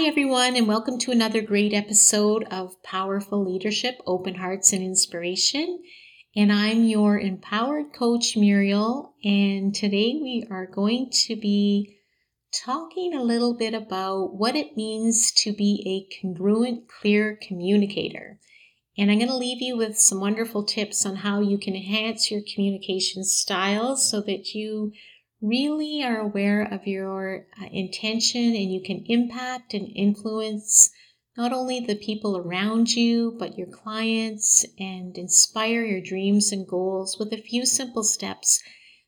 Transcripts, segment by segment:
Hi, everyone, and welcome to another great episode of Powerful Leadership Open Hearts and Inspiration. And I'm your empowered coach, Muriel. And today we are going to be talking a little bit about what it means to be a congruent, clear communicator. And I'm going to leave you with some wonderful tips on how you can enhance your communication styles so that you really are aware of your uh, intention and you can impact and influence not only the people around you, but your clients and inspire your dreams and goals with a few simple steps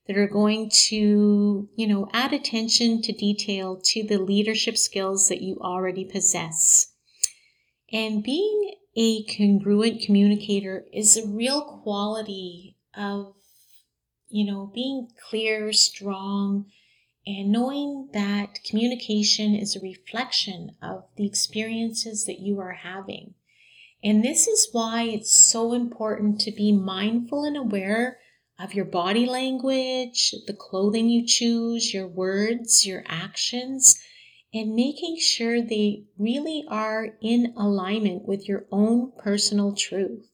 that are going to, you know, add attention to detail to the leadership skills that you already possess. And being a congruent communicator is a real quality of you know, being clear, strong, and knowing that communication is a reflection of the experiences that you are having. And this is why it's so important to be mindful and aware of your body language, the clothing you choose, your words, your actions, and making sure they really are in alignment with your own personal truth.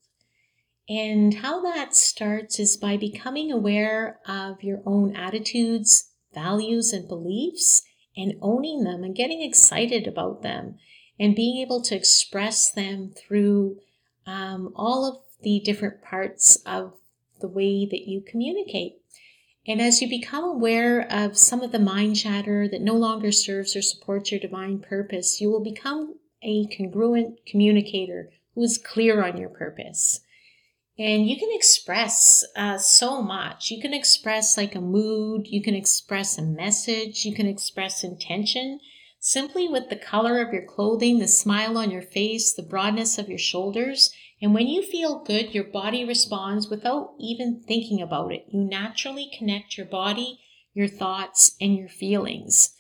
And how that starts is by becoming aware of your own attitudes, values, and beliefs and owning them and getting excited about them and being able to express them through um, all of the different parts of the way that you communicate. And as you become aware of some of the mind chatter that no longer serves or supports your divine purpose, you will become a congruent communicator who is clear on your purpose. And you can express uh, so much. You can express like a mood, you can express a message, you can express intention simply with the color of your clothing, the smile on your face, the broadness of your shoulders. And when you feel good, your body responds without even thinking about it. You naturally connect your body, your thoughts, and your feelings.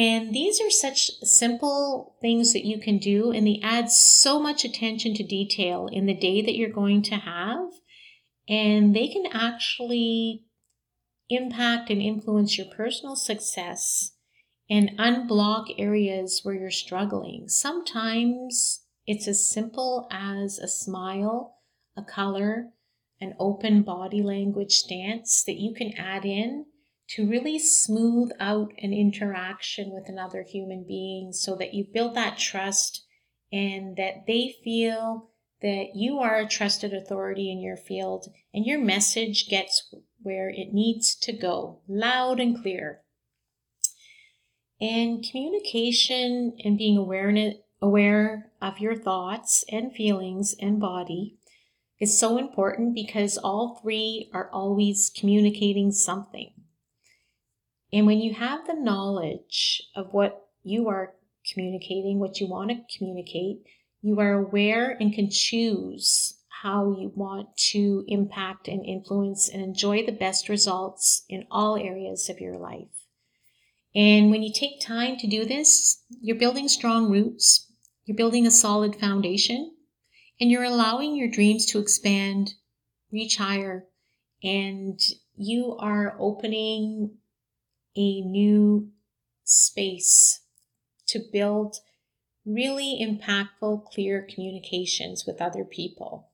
And these are such simple things that you can do, and they add so much attention to detail in the day that you're going to have. And they can actually impact and influence your personal success and unblock areas where you're struggling. Sometimes it's as simple as a smile, a color, an open body language stance that you can add in to really smooth out an interaction with another human being so that you build that trust and that they feel that you are a trusted authority in your field and your message gets where it needs to go loud and clear. And communication and being aware of your thoughts and feelings and body is so important because all three are always communicating something. And when you have the knowledge of what you are communicating, what you want to communicate, you are aware and can choose how you want to impact and influence and enjoy the best results in all areas of your life. And when you take time to do this, you're building strong roots, you're building a solid foundation, and you're allowing your dreams to expand, reach higher, and you are opening a new space to build really impactful, clear communications with other people.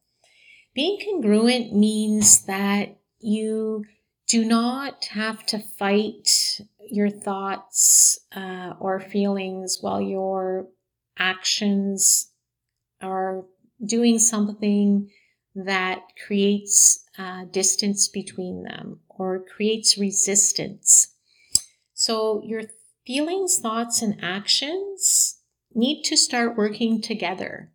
Being congruent means that you do not have to fight your thoughts uh, or feelings while your actions are doing something that creates uh, distance between them or creates resistance. So your feelings, thoughts, and actions need to start working together.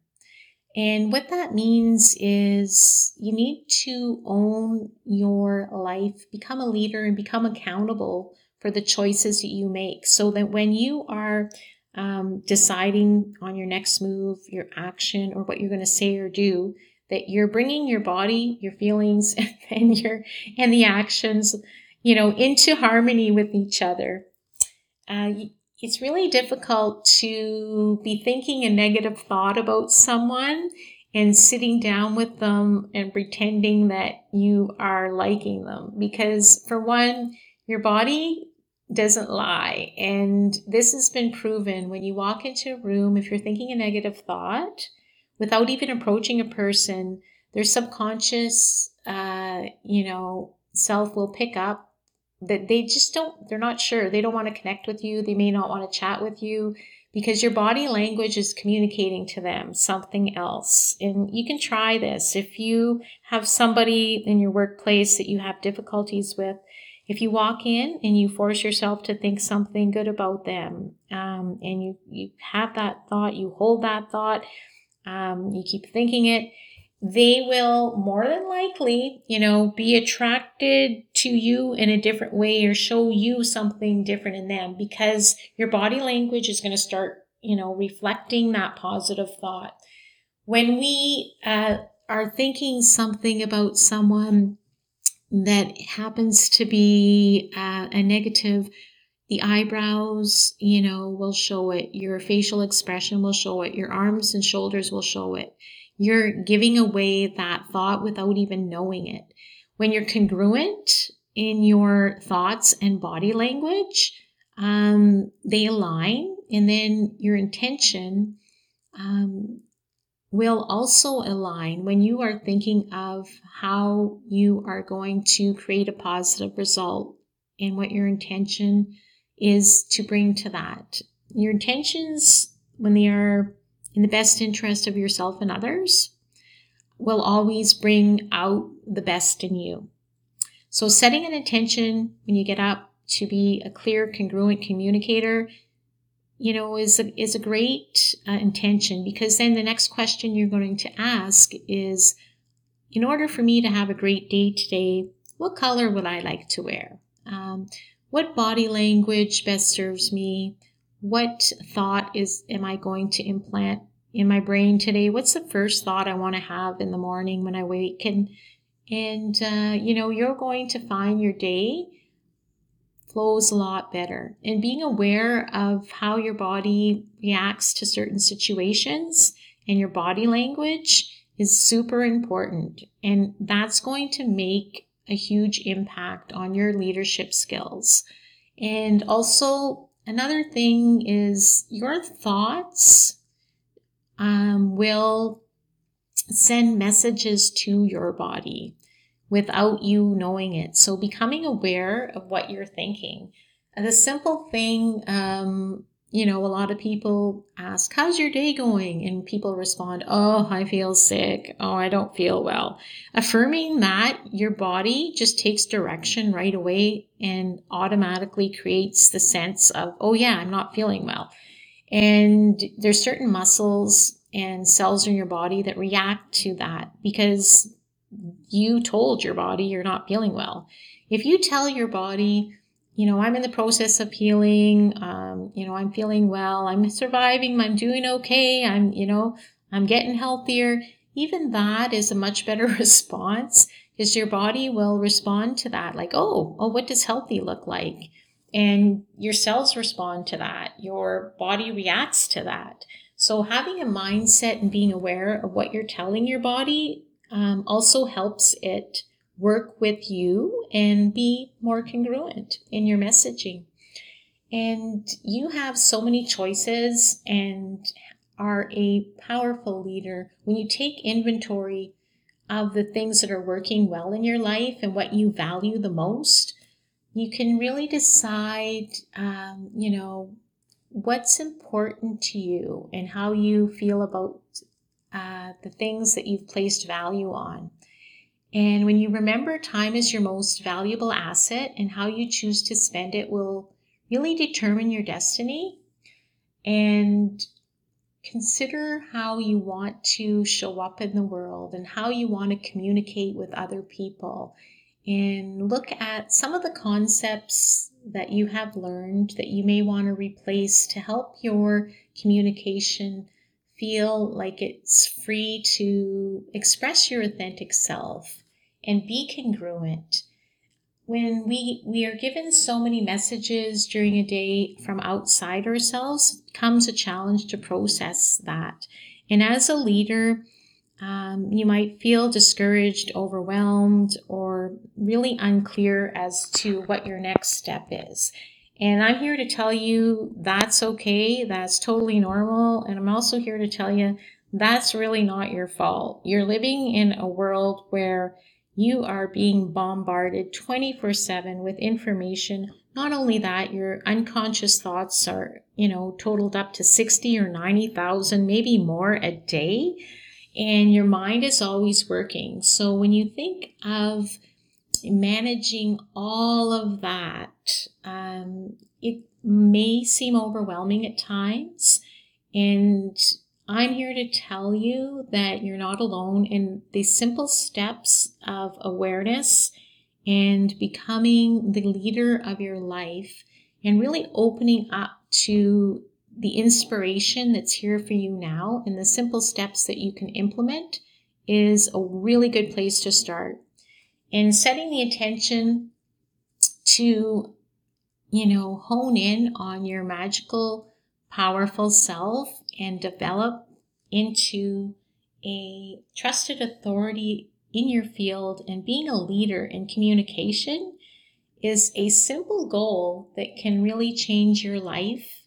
And what that means is you need to own your life, become a leader, and become accountable for the choices that you make so that when you are um, deciding on your next move, your action, or what you're going to say or do, that you're bringing your body, your feelings, and your and the actions you know, into harmony with each other. Uh, it's really difficult to be thinking a negative thought about someone and sitting down with them and pretending that you are liking them because for one your body doesn't lie. And this has been proven when you walk into a room, if you're thinking a negative thought, without even approaching a person, their subconscious, uh, you know, self will pick up that they just don't, they're not sure. They don't want to connect with you. They may not want to chat with you because your body language is communicating to them something else. And you can try this. If you have somebody in your workplace that you have difficulties with, if you walk in and you force yourself to think something good about them, um, and you, you have that thought, you hold that thought, um, you keep thinking it, they will more than likely, you know, be attracted to you in a different way or show you something different in them because your body language is going to start, you know, reflecting that positive thought. When we uh, are thinking something about someone that happens to be uh, a negative, the eyebrows, you know, will show it. Your facial expression will show it. Your arms and shoulders will show it you're giving away that thought without even knowing it. When you're congruent in your thoughts and body language, um, they align, and then your intention um, will also align when you are thinking of how you are going to create a positive result and what your intention is to bring to that. Your intentions, when they are in the best interest of yourself and others will always bring out the best in you. So setting an intention when you get up to be a clear, congruent communicator, you know, is a, is a great uh, intention because then the next question you're going to ask is, in order for me to have a great day today, what color would I like to wear? Um, what body language best serves me? what thought is am I going to implant in my brain today? What's the first thought I want to have in the morning when I wake? And and uh, you know, you're going to find your day flows a lot better. And being aware of how your body reacts to certain situations and your body language is super important. And that's going to make a huge impact on your leadership skills. And also Another thing is your thoughts um, will send messages to your body without you knowing it. So becoming aware of what you're thinking. The simple thing um, you know, a lot of people ask, How's your day going? And people respond, Oh, I feel sick. Oh, I don't feel well. Affirming that your body just takes direction right away and automatically creates the sense of, Oh, yeah, I'm not feeling well. And there's certain muscles and cells in your body that react to that because you told your body you're not feeling well. If you tell your body, you know, I'm in the process of healing. Um, you know, I'm feeling well. I'm surviving. I'm doing okay. I'm, you know, I'm getting healthier. Even that is a much better response because your body will respond to that. Like, oh, oh, what does healthy look like? And your cells respond to that. Your body reacts to that. So having a mindset and being aware of what you're telling your body um, also helps it work with you and be more congruent in your messaging. And you have so many choices and are a powerful leader. When you take inventory of the things that are working well in your life and what you value the most, you can really decide, um, you know, what's important to you and how you feel about uh, the things that you've placed value on. And when you remember time is your most valuable asset and how you choose to spend it will really determine your destiny. And consider how you want to show up in the world and how you want to communicate with other people. And look at some of the concepts that you have learned that you may want to replace to help your communication feel like it's free to express your authentic self and be congruent. When we, we are given so many messages during a day from outside ourselves, comes a challenge to process that. And as a leader, um, you might feel discouraged, overwhelmed, or really unclear as to what your next step is. And I'm here to tell you that's okay. That's totally normal. And I'm also here to tell you that's really not your fault. You're living in a world where you are being bombarded 24 7 with information. Not only that, your unconscious thoughts are, you know, totaled up to 60 or 90,000, maybe more a day. And your mind is always working. So when you think of managing all of that, um, it may seem overwhelming at times. And I'm here to tell you that you're not alone in the simple steps of awareness and becoming the leader of your life and really opening up to the inspiration that's here for you now and the simple steps that you can implement is a really good place to start and setting the attention to, you know, hone in on your magical, powerful self and develop into a trusted authority in your field and being a leader in communication is a simple goal that can really change your life.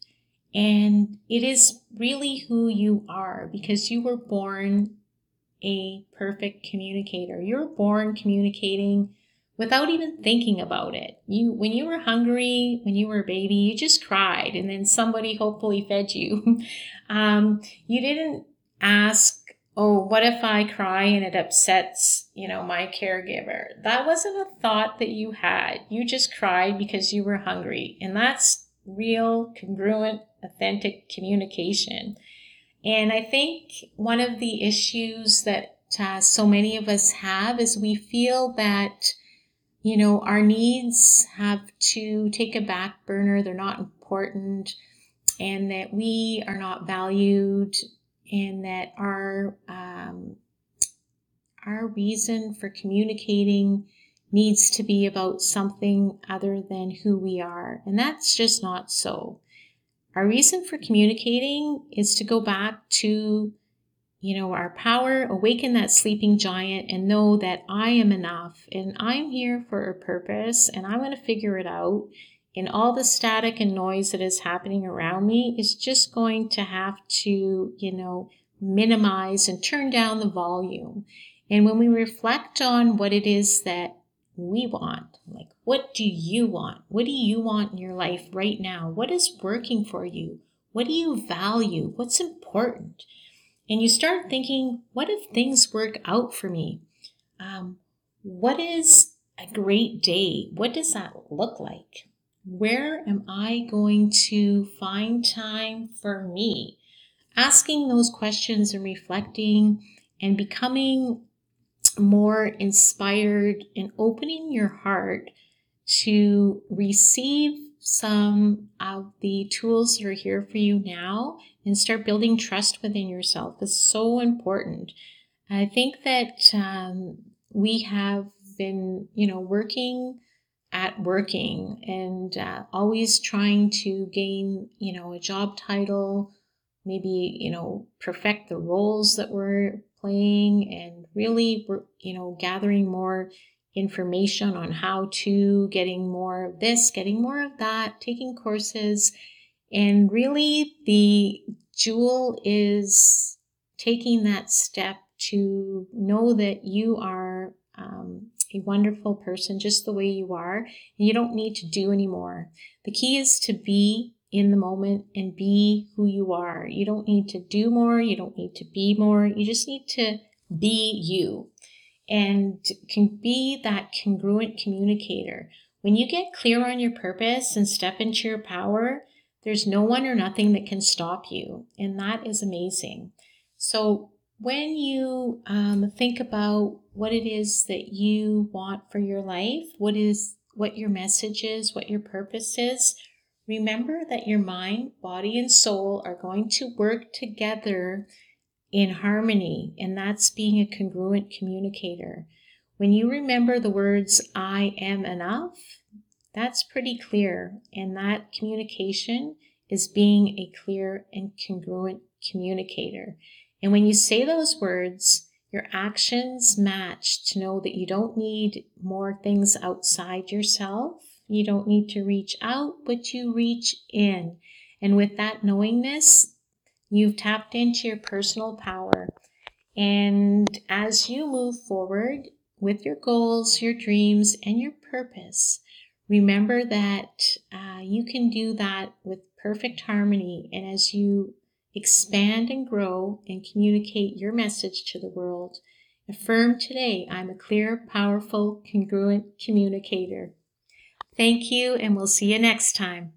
And it is really who you are because you were born a perfect communicator. You're born communicating without even thinking about it. You when you were hungry, when you were a baby, you just cried and then somebody hopefully fed you. um, you didn't ask, "Oh, what if I cry and it upsets, you know, my caregiver?" That wasn't a thought that you had. You just cried because you were hungry. And that's real congruent authentic communication. And I think one of the issues that uh, so many of us have is we feel that, you know, our needs have to take a back burner, they're not important, and that we are not valued, and that our um, our reason for communicating needs to be about something other than who we are. And that's just not so. Our reason for communicating is to go back to, you know, our power, awaken that sleeping giant, and know that I am enough and I'm here for a purpose and I'm going to figure it out. And all the static and noise that is happening around me is just going to have to, you know, minimize and turn down the volume. And when we reflect on what it is that we want. Like, what do you want? What do you want in your life right now? What is working for you? What do you value? What's important? And you start thinking, what if things work out for me? Um, what is a great day? What does that look like? Where am I going to find time for me? Asking those questions and reflecting and becoming more inspired and opening your heart to receive some of the tools that are here for you now and start building trust within yourself is so important. I think that um, we have been, you know, working at working and uh, always trying to gain, you know, a job title, maybe, you know, perfect the roles that we're playing and really, you know, gathering more information on how to, getting more of this, getting more of that, taking courses. And really, the jewel is taking that step to know that you are um, a wonderful person just the way you are, and you don't need to do anymore. The key is to be in the moment and be who you are. You don't need to do more, you don't need to be more, you just need to be you and can be that congruent communicator. When you get clear on your purpose and step into your power, there's no one or nothing that can stop you. And that is amazing. So, when you um, think about what it is that you want for your life, what is what your message is, what your purpose is, Remember that your mind, body, and soul are going to work together in harmony, and that's being a congruent communicator. When you remember the words, I am enough, that's pretty clear, and that communication is being a clear and congruent communicator. And when you say those words, your actions match to know that you don't need more things outside yourself You don't need to reach out, but you reach in. And with that knowingness, you've tapped into your personal power. And as you move forward with your goals, your dreams, and your purpose, remember that uh, you can do that with perfect harmony. And as you expand and grow and communicate your message to the world, affirm today I'm a clear, powerful, congruent communicator. Thank you, and we'll see you next time.